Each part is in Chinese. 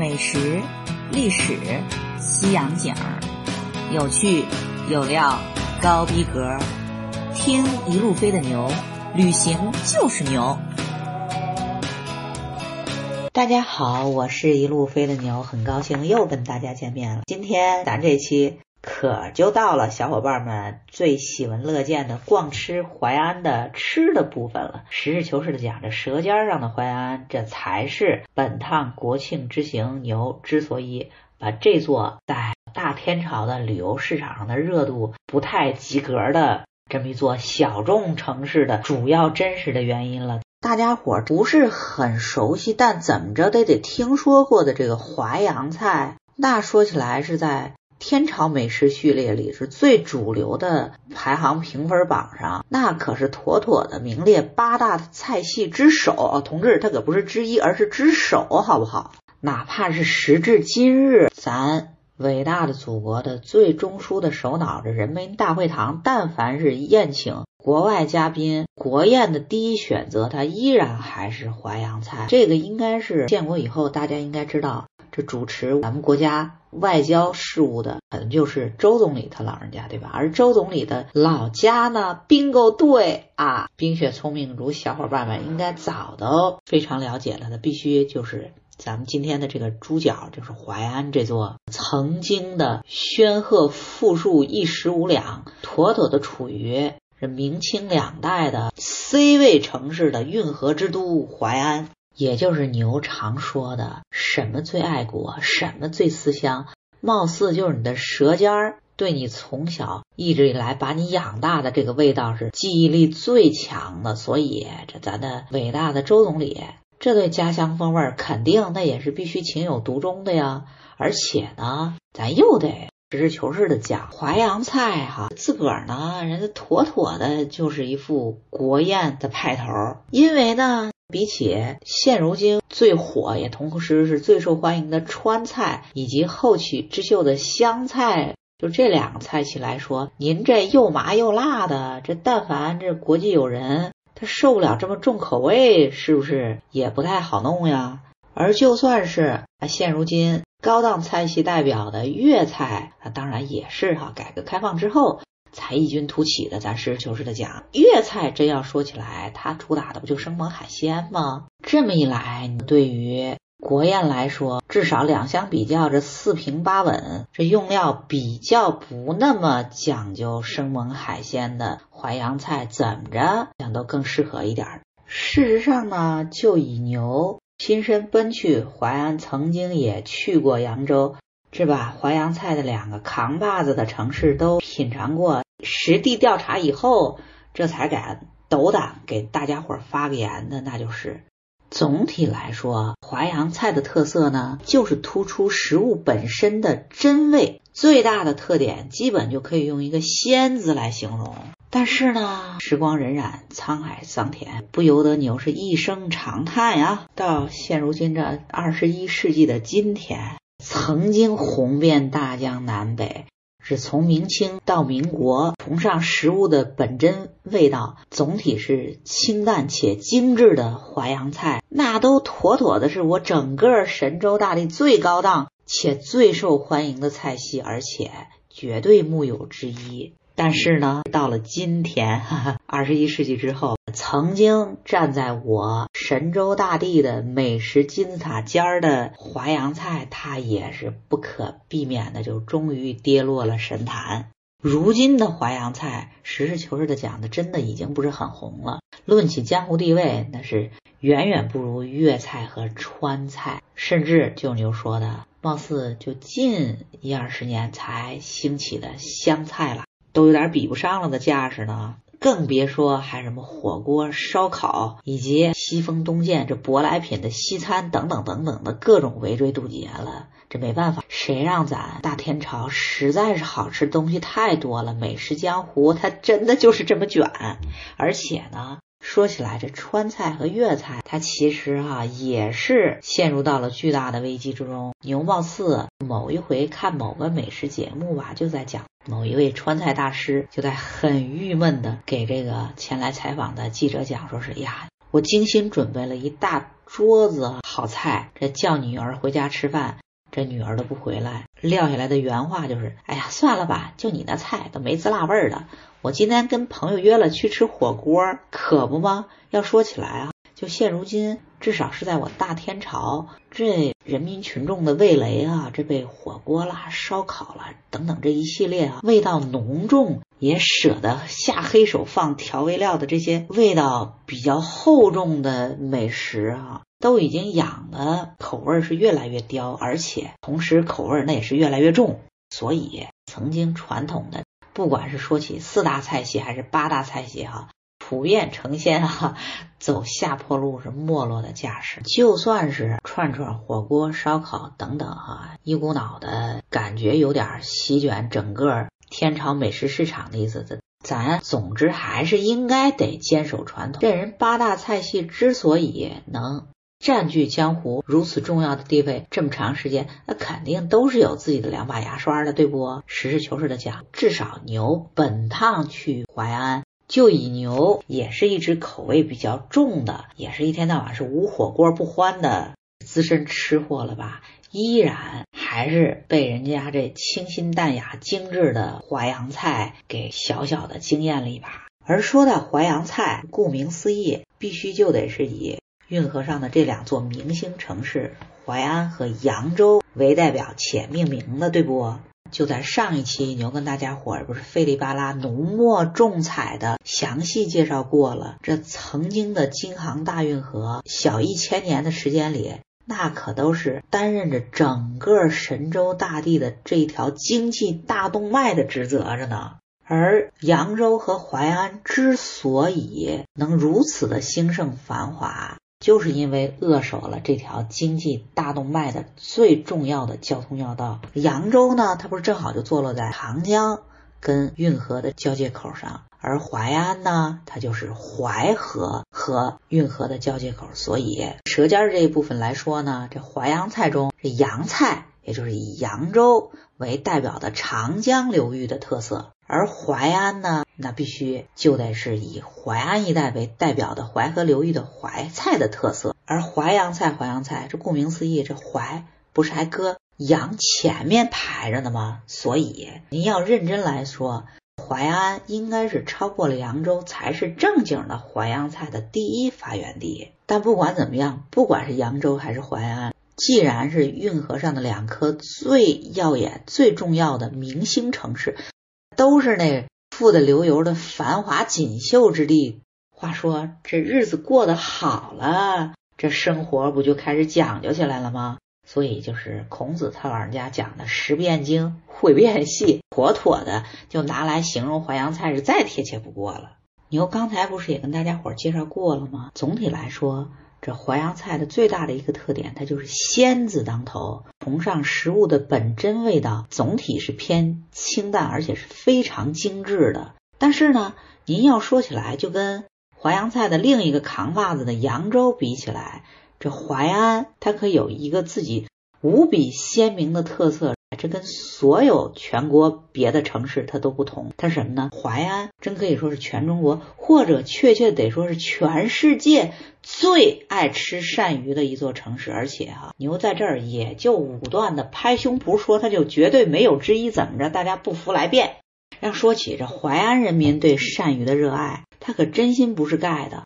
美食、历史、西洋景儿，有趣有料，高逼格。听一路飞的牛，旅行就是牛。大家好，我是一路飞的牛，很高兴又跟大家见面了。今天咱这期可就到了小伙伴们最喜闻乐见的逛吃淮安的吃的部分了。实事求是的讲，这舌尖上的淮安，这才是本趟国庆之行牛之所以把这座在大天朝的旅游市场上的热度不太及格的这么一座小众城市的主要真实的原因了。大家伙不是很熟悉，但怎么着得得听说过的这个淮扬菜，那说起来是在天朝美食序列里是最主流的排行评分榜上，那可是妥妥的名列八大菜系之首啊。同志，它可不是之一，而是之首，好不好？哪怕是时至今日，咱伟大的祖国的最中枢的首脑，的人民大会堂，但凡是宴请。国外嘉宾国宴的第一选择，它依然还是淮扬菜。这个应该是建国以后，大家应该知道，这主持咱们国家外交事务的，可能就是周总理他老人家，对吧？而周总理的老家呢，bingo 对啊，冰雪聪明如小伙伴们应该早都非常了解了那，必须就是咱们今天的这个主角，就是淮安这座曾经的煊赫富庶一时无两，妥妥的处于。这明清两代的 C 位城市的运河之都淮安，也就是牛常说的什么最爱国，什么最思乡，貌似就是你的舌尖儿对你从小一直以来把你养大的这个味道是记忆力最强的。所以，这咱的伟大的周总理，这对家乡风味肯定那也是必须情有独钟的呀。而且呢，咱又得。实事求是的讲，淮扬菜哈，自个儿呢，人家妥妥的就是一副国宴的派头。因为呢，比起现如今最火也同时是最受欢迎的川菜，以及后起之秀的湘菜，就这两个菜系来说，您这又麻又辣的，这但凡这国际友人，他受不了这么重口味，是不是也不太好弄呀？而就算是啊，现如今。高档菜系代表的粤菜，那当然也是哈，改革开放之后才异军突起的。咱实事求是的讲，粤菜真要说起来，它主打的不就生猛海鲜吗？这么一来，你对于国宴来说，至少两相比较，这四平八稳，这用料比较不那么讲究生猛海鲜的淮扬菜，怎么着讲都更适合一点。事实上呢，就以牛。亲身奔去淮安，曾经也去过扬州，是吧？淮扬菜的两个扛把子的城市都品尝过，实地调查以后，这才敢斗胆给大家伙发个言的，那就是。总体来说，淮扬菜的特色呢，就是突出食物本身的真味，最大的特点基本就可以用一个“鲜”字来形容。但是呢，时光荏苒，沧海桑田，不由得你又是一声长叹呀。到现如今这二十一世纪的今天，曾经红遍大江南北。是从明清到民国，崇尚食物的本真味道，总体是清淡且精致的淮扬菜，那都妥妥的是我整个神州大地最高档且最受欢迎的菜系，而且绝对木有之一。但是呢，到了今天，二十一世纪之后，曾经站在我神州大地的美食金字塔尖儿的淮扬菜，它也是不可避免的，就终于跌落了神坛。如今的淮扬菜，实事求是的讲的，真的已经不是很红了。论起江湖地位，那是远远不如粤菜和川菜，甚至就牛说的，貌似就近一二十年才兴起的湘菜了。都有点比不上了的架势呢，更别说还什么火锅、烧烤以及西风东渐这舶来品的西餐等等等等的各种围追堵截了。这没办法，谁让咱大天朝实在是好吃东西太多了，美食江湖它真的就是这么卷，而且呢。说起来，这川菜和粤菜，它其实哈也是陷入到了巨大的危机之中。牛貌似某一回看某个美食节目吧，就在讲某一位川菜大师就在很郁闷的给这个前来采访的记者讲，说是呀，我精心准备了一大桌子好菜，这叫女儿回家吃饭，这女儿都不回来。撂下来的原话就是：“哎呀，算了吧，就你那菜都没滋辣味儿的。我今天跟朋友约了去吃火锅，可不吗？要说起来啊。”就现如今，至少是在我大天朝，这人民群众的味蕾啊，这被火锅啦、烧烤啦等等这一系列啊，味道浓重，也舍得下黑手放调味料的这些味道比较厚重的美食啊，都已经养的口味是越来越刁，而且同时口味那也是越来越重。所以，曾经传统的，不管是说起四大菜系还是八大菜系哈。普遍呈现哈走下坡路是没落的架势，就算是串串、火锅、烧烤等等哈，一股脑的感觉有点席卷整个天朝美食市场的意思。咱总之还是应该得坚守传统。这人八大菜系之所以能占据江湖如此重要的地位这么长时间，那肯定都是有自己的两把牙刷的，对不？实事求是的讲，至少牛本趟去淮安。就以牛也是一只口味比较重的，也是一天到晚是无火锅不欢的资深吃货了吧？依然还是被人家这清新淡雅、精致的淮扬菜给小小的惊艳了一把。而说到淮扬菜，顾名思义，必须就得是以运河上的这两座明星城市淮安和扬州为代表且命名的，对不？就在上一期，牛跟大家伙儿不是费里巴拉、浓墨重彩的详细介绍过了。这曾经的京杭大运河，小一千年的时间里，那可都是担任着整个神州大地的这一条经济大动脉的职责着呢。而扬州和淮安之所以能如此的兴盛繁华，就是因为扼守了这条经济大动脉的最重要的交通要道。扬州呢，它不是正好就坐落在长江跟运河的交界口上，而淮安呢，它就是淮河和运河的交界口。所以舌尖这一部分来说呢，这淮扬菜中这扬菜，也就是以扬州为代表的长江流域的特色。而淮安呢，那必须就得是以淮安一带为代表的淮河流域的淮菜的特色。而淮扬菜，淮扬菜，这顾名思义，这淮不是还搁扬前面排着呢吗？所以您要认真来说，淮安应该是超过了扬州，才是正经的淮扬菜的第一发源地。但不管怎么样，不管是扬州还是淮安，既然是运河上的两颗最耀眼、最重要的明星城市。都是那富得流油的繁华锦绣之地。话说这日子过得好了，这生活不就开始讲究起来了吗？所以就是孔子他老人家讲的“识变精，会变细”，妥妥的就拿来形容淮扬菜是再贴切不过了。牛刚才不是也跟大家伙介绍过了吗？总体来说。这淮扬菜的最大的一个特点，它就是鲜字当头，崇尚食物的本真味道，总体是偏清淡，而且是非常精致的。但是呢，您要说起来，就跟淮扬菜的另一个扛把子的扬州比起来，这淮安它可有一个自己无比鲜明的特色。这跟所有全国别的城市它都不同，它是什么呢？淮安真可以说是全中国，或者确切得说是全世界最爱吃鳝鱼的一座城市。而且哈，牛在这儿也就武断的拍胸脯说，它就绝对没有之一。怎么着？大家不服来辩。要说起这淮安人民对鳝鱼的热爱，他可真心不是盖的。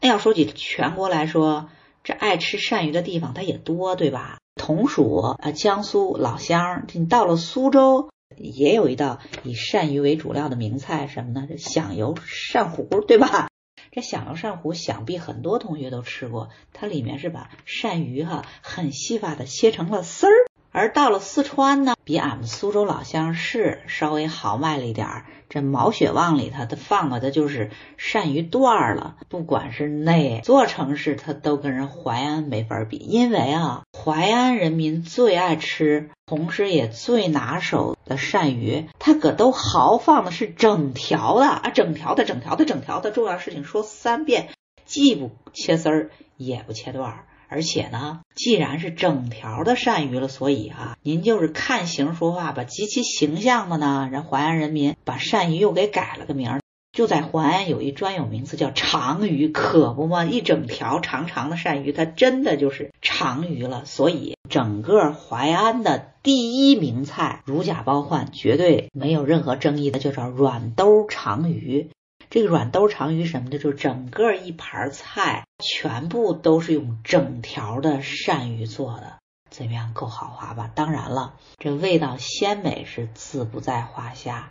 那要说起全国来说，这爱吃鳝鱼的地方它也多，对吧？同属啊江苏老乡，你到了苏州也有一道以鳝鱼为主料的名菜，什么呢？这响油鳝糊，对吧？这响油鳝糊，想必很多同学都吃过，它里面是把鳝鱼哈很细发的切成了丝儿。而到了四川呢，比俺们苏州老乡是稍微豪迈了一点儿。这毛血旺里头，它放的它就是鳝鱼段儿了。不管是哪座城市，它都跟人淮安没法比，因为啊，淮安人民最爱吃，同时也最拿手的鳝鱼，它可都豪放的是整条的啊，整条的，整条的，整条的。重要事情说三遍，既不切丝儿，也不切段儿。而且呢，既然是整条的鳝鱼了，所以啊，您就是看形说话吧，极其形象的呢。人淮安人民把鳝鱼又给改了个名儿，就在淮安有一专有名词叫长鱼，可不嘛，一整条长长的鳝鱼，它真的就是长鱼了。所以整个淮安的第一名菜，如假包换，绝对没有任何争议的，就叫软兜长鱼。这个软兜长鱼什么的，就整个一盘菜全部都是用整条的鳝鱼做的，怎么样，够豪华吧？当然了，这味道鲜美是自不在话下。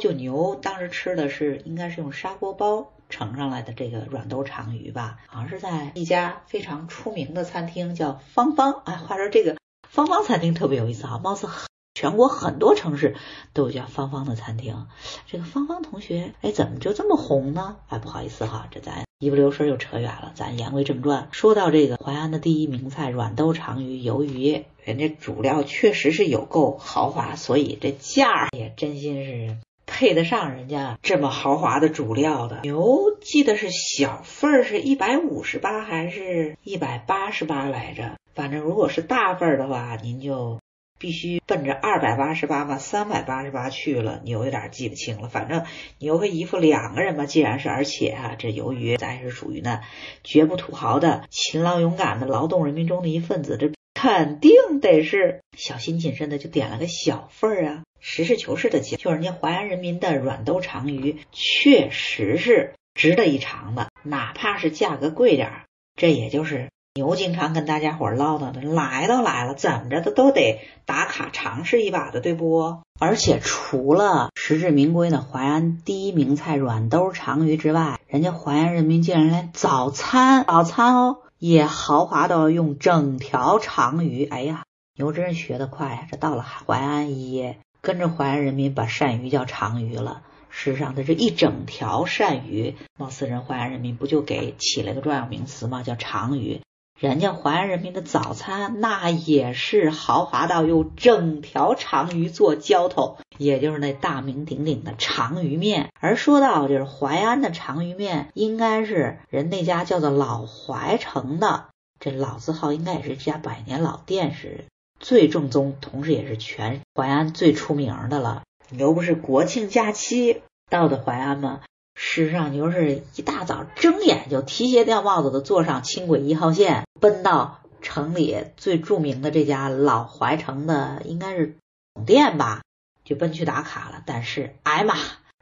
就牛当时吃的是应该是用砂锅包盛上来的这个软兜长鱼吧，好像是在一家非常出名的餐厅叫芳芳。哎，话说这个芳芳餐厅特别有意思啊，貌似很全国很多城市都有叫芳芳的餐厅。这个芳芳同学，哎，怎么就这么红呢？哎，不好意思哈，这咱一不留神又扯远了。咱言归正传，说到这个淮安的第一名菜软兜长鱼，由于人家主料确实是有够豪华，所以这价儿也真心是。配得上人家这么豪华的主料的牛，记得是小份儿是一百五十八还是一百八十八来着？反正如果是大份儿的话，您就必须奔着二百八十八嘛，三百八十八去了。牛有点记不清了，反正牛和姨夫两个人嘛，既然是而且哈，这由于咱是属于那绝不土豪的勤劳勇敢的劳动人民中的一份子，这肯定得是小心谨慎的，就点了个小份儿啊。实事求是的讲，就人家淮安人民的软兜长鱼确实是值得一尝的，哪怕是价格贵点儿。这也就是牛经常跟大家伙唠叨的，来都来了，怎么着的都得打卡尝试一把的，对不？而且除了实至名归的淮安第一名菜软兜长鱼之外，人家淮安人民竟然连早餐早餐哦也豪华到用整条长鱼。哎呀，牛真是学得快呀！这到了淮安一。跟着淮安人民把鳝鱼叫长鱼了。事实上，它这一整条鳝鱼，貌似人淮安人民不就给起了个专有名词吗？叫长鱼。人家淮安人民的早餐那也是豪华到用整条长鱼做浇头，也就是那大名鼎鼎的长鱼面。而说到就是淮安的长鱼面，应该是人那家叫做老淮城的，这老字号应该也是这家百年老店是。最正宗，同时也是全淮安最出名的了。你又不是国庆假期到的淮安吗？事实上，牛是一大早睁眼就提鞋掉帽子的坐上轻轨一号线，奔到城里最著名的这家老淮城的，应该是总店吧，就奔去打卡了。但是，哎妈，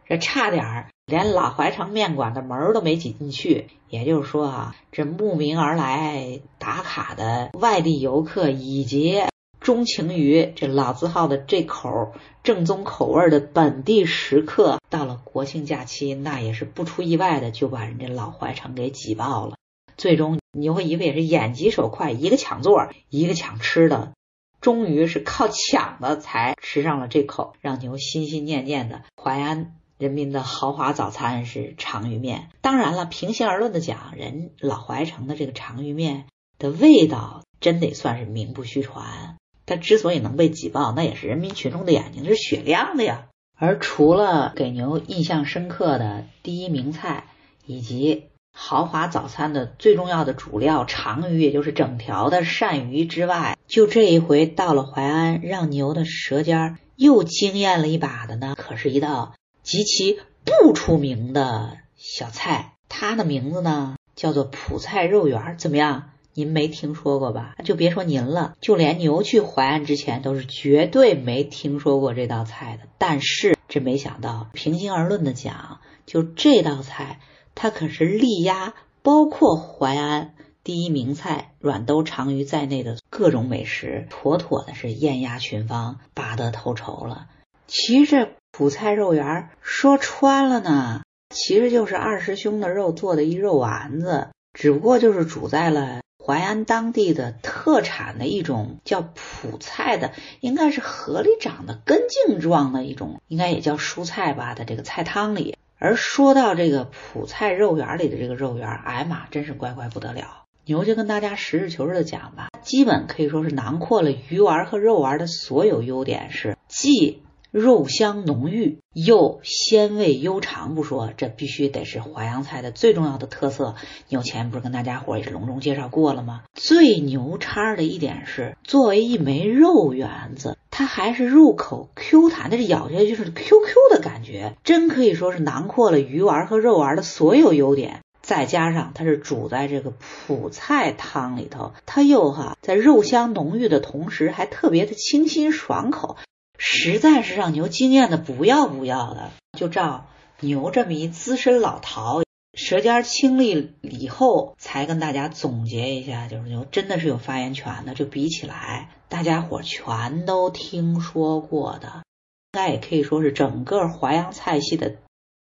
这差点儿连老淮城面馆的门都没挤进去。也就是说啊，这慕名而来打卡的外地游客以及钟情于这老字号的这口正宗口味的本地食客，到了国庆假期，那也是不出意外的就把人家老淮城给挤爆了。最终牛和姨夫也是眼疾手快，一个抢座，一个抢吃的，终于是靠抢的才吃上了这口让牛心心念念的淮安人民的豪华早餐是长鱼面。当然了，平心而论的讲，人老淮城的这个长鱼面的味道真得算是名不虚传。它之所以能被挤爆，那也是人民群众的眼睛是雪亮的呀。而除了给牛印象深刻的第一名菜，以及豪华早餐的最重要的主料长鱼，也就是整条的鳝鱼之外，就这一回到了淮安，让牛的舌尖又惊艳了一把的呢，可是一道极其不出名的小菜，它的名字呢叫做蒲菜肉圆，怎么样？您没听说过吧？就别说您了，就连牛去淮安之前都是绝对没听说过这道菜的。但是这没想到，平心而论的讲，就这道菜，它可是力压包括淮安第一名菜软兜长鱼在内的各种美食，妥妥的是艳压群芳，拔得头筹了。其实这苦菜肉圆说穿了呢，其实就是二师兄的肉做的一肉丸子，只不过就是煮在了。淮安当地的特产的一种叫蒲菜的，应该是河里长的根茎状的一种，应该也叫蔬菜吧的这个菜汤里。而说到这个蒲菜肉圆里的这个肉圆，哎妈，真是乖乖不得了！牛就跟大家实事求是的讲吧，基本可以说是囊括了鱼丸和肉丸的所有优点，是既。肉香浓郁又鲜味悠长不说，这必须得是淮扬菜的最重要的特色。牛前不是跟大家伙也是隆重介绍过了吗？最牛叉的一点是，作为一枚肉圆子，它还是入口 Q 弹但是咬下去就是 QQ 的感觉，真可以说是囊括了鱼丸和肉丸的所有优点。再加上它是煮在这个普菜汤里头，它又哈在肉香浓郁的同时，还特别的清新爽口，实在是让牛惊艳的不要不要的。就照牛这么一资深老饕，舌尖清利以后，才跟大家总结一下，就是牛真的是有发言权的。就比起来，大家伙全都听说过的，应该也可以说是整个淮扬菜系的。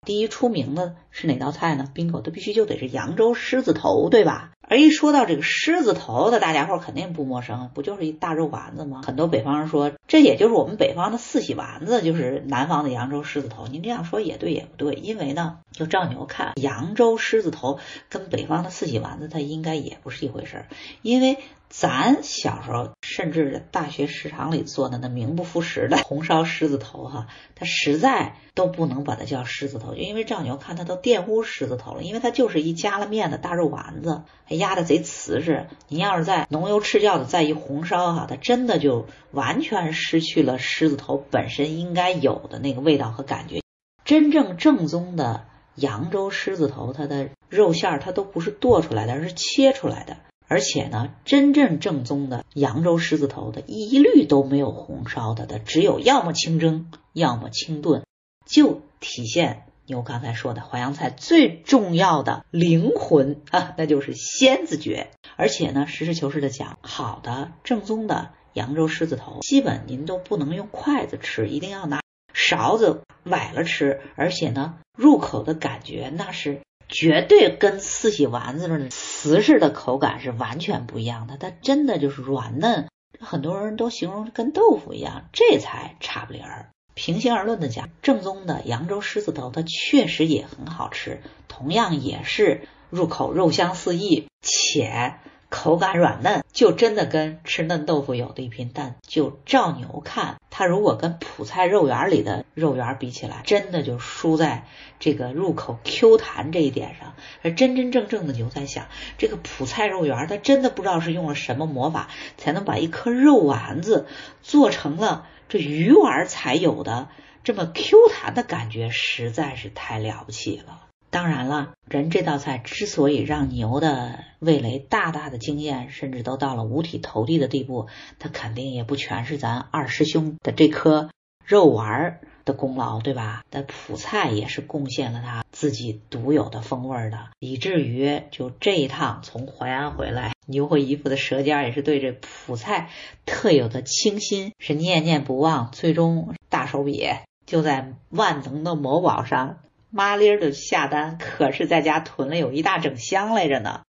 第一出名的是哪道菜呢？bingo，它必须就得是扬州狮子头，对吧？而一说到这个狮子头的，大家伙肯定不陌生，不就是一大肉丸子吗？很多北方人说，这也就是我们北方的四喜丸子，就是南方的扬州狮子头。您这样说也对，也不对，因为呢，就照牛看，扬州狮子头跟北方的四喜丸子，它应该也不是一回事儿，因为。咱小时候，甚至大学食堂里做的那名不副实的红烧狮子头，哈，它实在都不能把它叫狮子头，就因为赵牛看它都玷污狮子头了，因为它就是一加了面的大肉丸子，还压的贼瓷实。你要是再浓油赤酱的再一红烧，哈，它真的就完全失去了狮子头本身应该有的那个味道和感觉。真正正宗的扬州狮子头，它的肉馅儿它都不是剁出来的，而是切出来的。而且呢，真正正宗的扬州狮子头的一律都没有红烧的，它只有要么清蒸，要么清炖，就体现牛刚才说的淮扬菜最重要的灵魂啊，那就是鲜字诀。而且呢，实事求是的讲，好的正宗的扬州狮子头，基本您都不能用筷子吃，一定要拿勺子崴了吃。而且呢，入口的感觉那是。绝对跟四喜丸子的瓷似的口感是完全不一样的，它真的就是软嫩，很多人都形容跟豆腐一样，这才差不离儿。平心而论的讲，正宗的扬州狮子头它确实也很好吃，同样也是入口肉香四溢，且。口感软嫩，就真的跟吃嫩豆腐有的一拼。但就照牛看，它如果跟普菜肉圆里的肉圆比起来，真的就输在这个入口 Q 弹这一点上。而真真正正的牛在想，这个普菜肉圆，它真的不知道是用了什么魔法，才能把一颗肉丸子做成了这鱼丸才有的这么 Q 弹的感觉，实在是太了不起了。当然了，人这道菜之所以让牛的味蕾大大的惊艳，甚至都到了五体投地的地步，它肯定也不全是咱二师兄的这颗肉丸的功劳，对吧？但普菜也是贡献了他自己独有的风味的，以至于就这一趟从淮安回来，牛和姨父的舌尖也是对这普菜特有的清新是念念不忘，最终大手笔就在万能的某宝上。麻利儿的下单，可是在家囤了有一大整箱来着呢。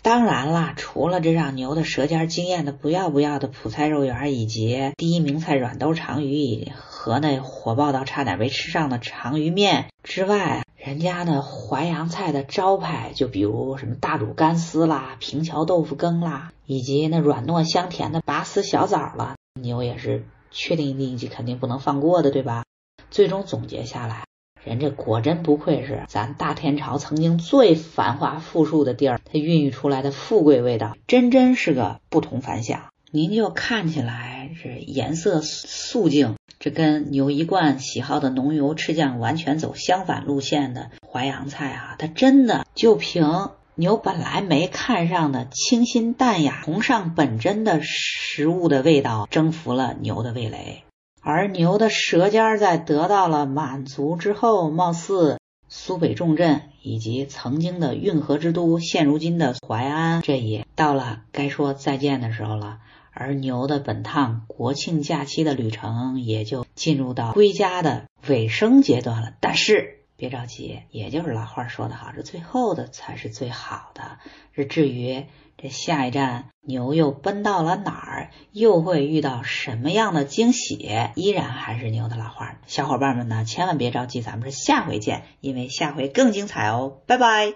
当然啦，除了这让牛的舌尖惊艳的不要不要的普菜肉圆，以及第一名菜软兜长鱼和那火爆到差点没吃上的长鱼面之外，人家那淮扬菜的招牌，就比如什么大煮干丝啦、平桥豆腐羹啦，以及那软糯香甜的拔丝小枣了，牛也是确定一季肯定不能放过的，对吧？最终总结下来。人这果真不愧是咱大天朝曾经最繁华富庶的地儿，它孕育出来的富贵味道，真真是个不同凡响。您就看起来是颜色素净，这跟牛一贯喜好的浓油赤酱完全走相反路线的淮扬菜啊，它真的就凭牛本来没看上的清新淡雅、崇尚本真的食物的味道，征服了牛的味蕾。而牛的舌尖在得到了满足之后，貌似苏北重镇以及曾经的运河之都，现如今的淮安，这也到了该说再见的时候了。而牛的本趟国庆假期的旅程也就进入到归家的尾声阶段了。但是别着急，也就是老话说的好，这最后的才是最好的。这至于。这下一站牛又奔到了哪儿？又会遇到什么样的惊喜？依然还是牛的老话，小伙伴们呢，千万别着急，咱们是下回见，因为下回更精彩哦！拜拜。